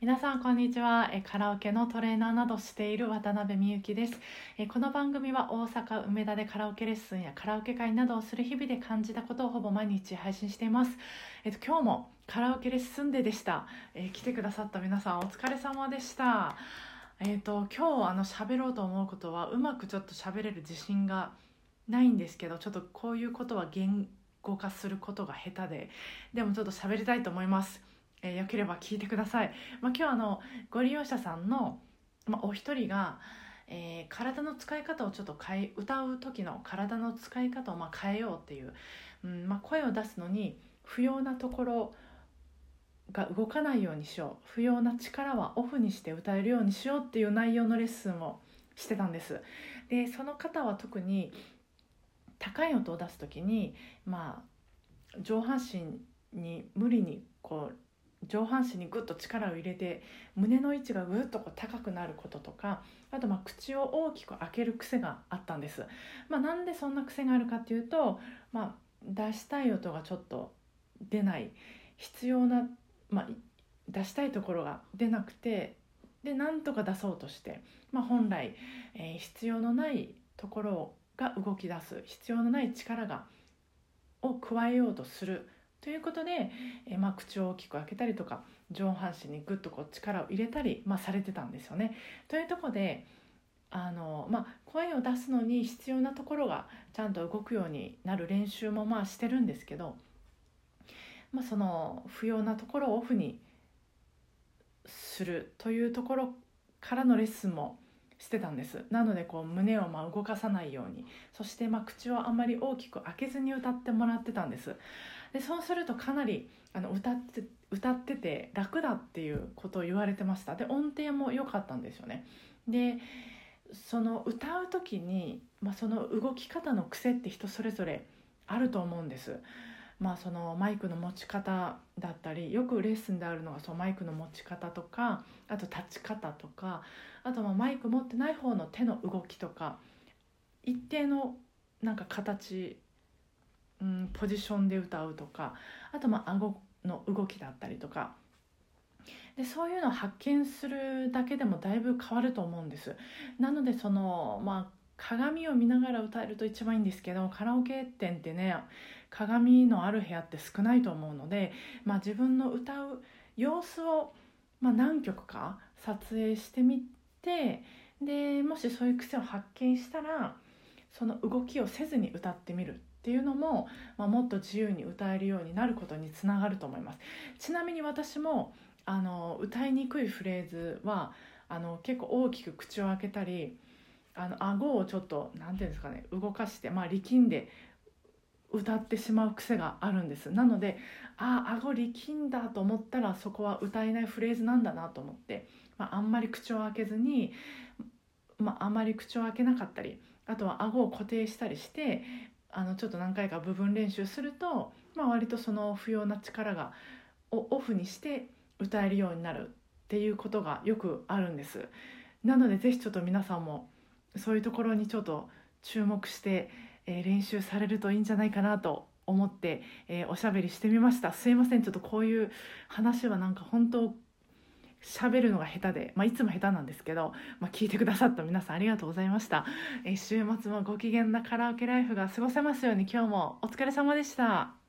皆さんこんにちは。えカラオケのトレーナーなどしている渡辺美幸です。えこの番組は大阪梅田でカラオケレッスンやカラオケ会などをする日々で感じたことをほぼ毎日配信しています。えっと今日もカラオケレッスンデーでした。え来てくださった皆さんお疲れ様でした。えっと今日あの喋ろうと思うことはうまくちょっと喋れる自信がないんですけどちょっとこういうことは言語化することが下手ででもちょっと喋りたいと思います。えー、よければ聞いてください。まあ、今日あのご利用者さんの、まあ、お一人が、えー、体の使い方をちょっと変え歌う時の体の使い方をまあ変えようっていう、うんまあ、声を出すのに不要なところが動かないようにしよう不要な力はオフにして歌えるようにしようっていう内容のレッスンをしてたんです。でその方は特に高い音を出す時にまあ上半身に無理にこう上半身にグッと力を入れて胸の位置がぐっとこう高くなることとかあとまあ口を大きく開ける癖があったんです。まあ、なんでそんな癖があるかっていうと、まあ、出したい音がちょっと出ない。必要な、まあ、出したいところが出なくてでなんとか出そうとして、まあ、本来、えー、必要のないところが動き出す。必要のない力がを加えようとする。ということで、えまあ、口を大きく開けたりとか上半身にグッとこう力を入れたり、まあ、されてたんですよね。というとこであの、まあ、声を出すのに必要なところがちゃんと動くようになる練習もまあしてるんですけど、まあ、その不要なところをオフにするというところからのレッスンもしてたんです。なのでこう胸をま動かさないように。そしてま口をあんまり大きく開けずに歌ってもらってたんです。でそうするとかなりあの歌って歌ってて楽だっていうことを言われてました。で音程も良かったんですよね。でその歌う時に、まあ、その動き方の癖って人それぞれあると思うんです。まあそのマイクの持ち方だったりよくレッスンであるのがそのマイクの持ち方とかあと立ち方とかあとまあマイク持ってない方の手の動きとか一定のなんか形うん、ポジションで歌うとかあとまあ顎の動きだったりとか。でそういうのを発見するだけでもだいぶ変わると思うんです。なのでそのまあ鏡を見ながら歌えると一番いいんですけどカラオケ店ってね鏡のある部屋って少ないと思うので、まあ、自分の歌う様子を、まあ、何曲か撮影してみてでもしそういう癖を発見したらその動きをせずに歌ってみる。っていうのも、まあ、もっと自由に歌えるようになることにつながると思います。ちなみに私もあの歌いにくいフレーズはあの結構大きく口を開けたりあの顎をちょっと何て言うんですかね動かして、まあ、力んで歌ってしまう癖があるんです。なのでああ顎力んだと思ったらそこは歌えないフレーズなんだなと思って、まあ、あんまり口を開けずに、まあ、あまり口を開けなかったりあとは顎を固定したりしてあのちょっと何回か部分練習すると、まあ、割とその不要な力がをオフにして歌えるようになるっていうことがよくあるんです。なので是非ちょっと皆さんもそういうところにちょっと注目して、えー、練習されるといいんじゃないかなと思って、えー、おしゃべりしてみました。すいません。ちょっとこういう話はなんか本当喋るのが下手で、まあ、いつも下手なんですけど、まあ、聞いてくださった皆さんありがとうございました、え週末もご機嫌なカラオケライフが過ごせますように今日もお疲れ様でした。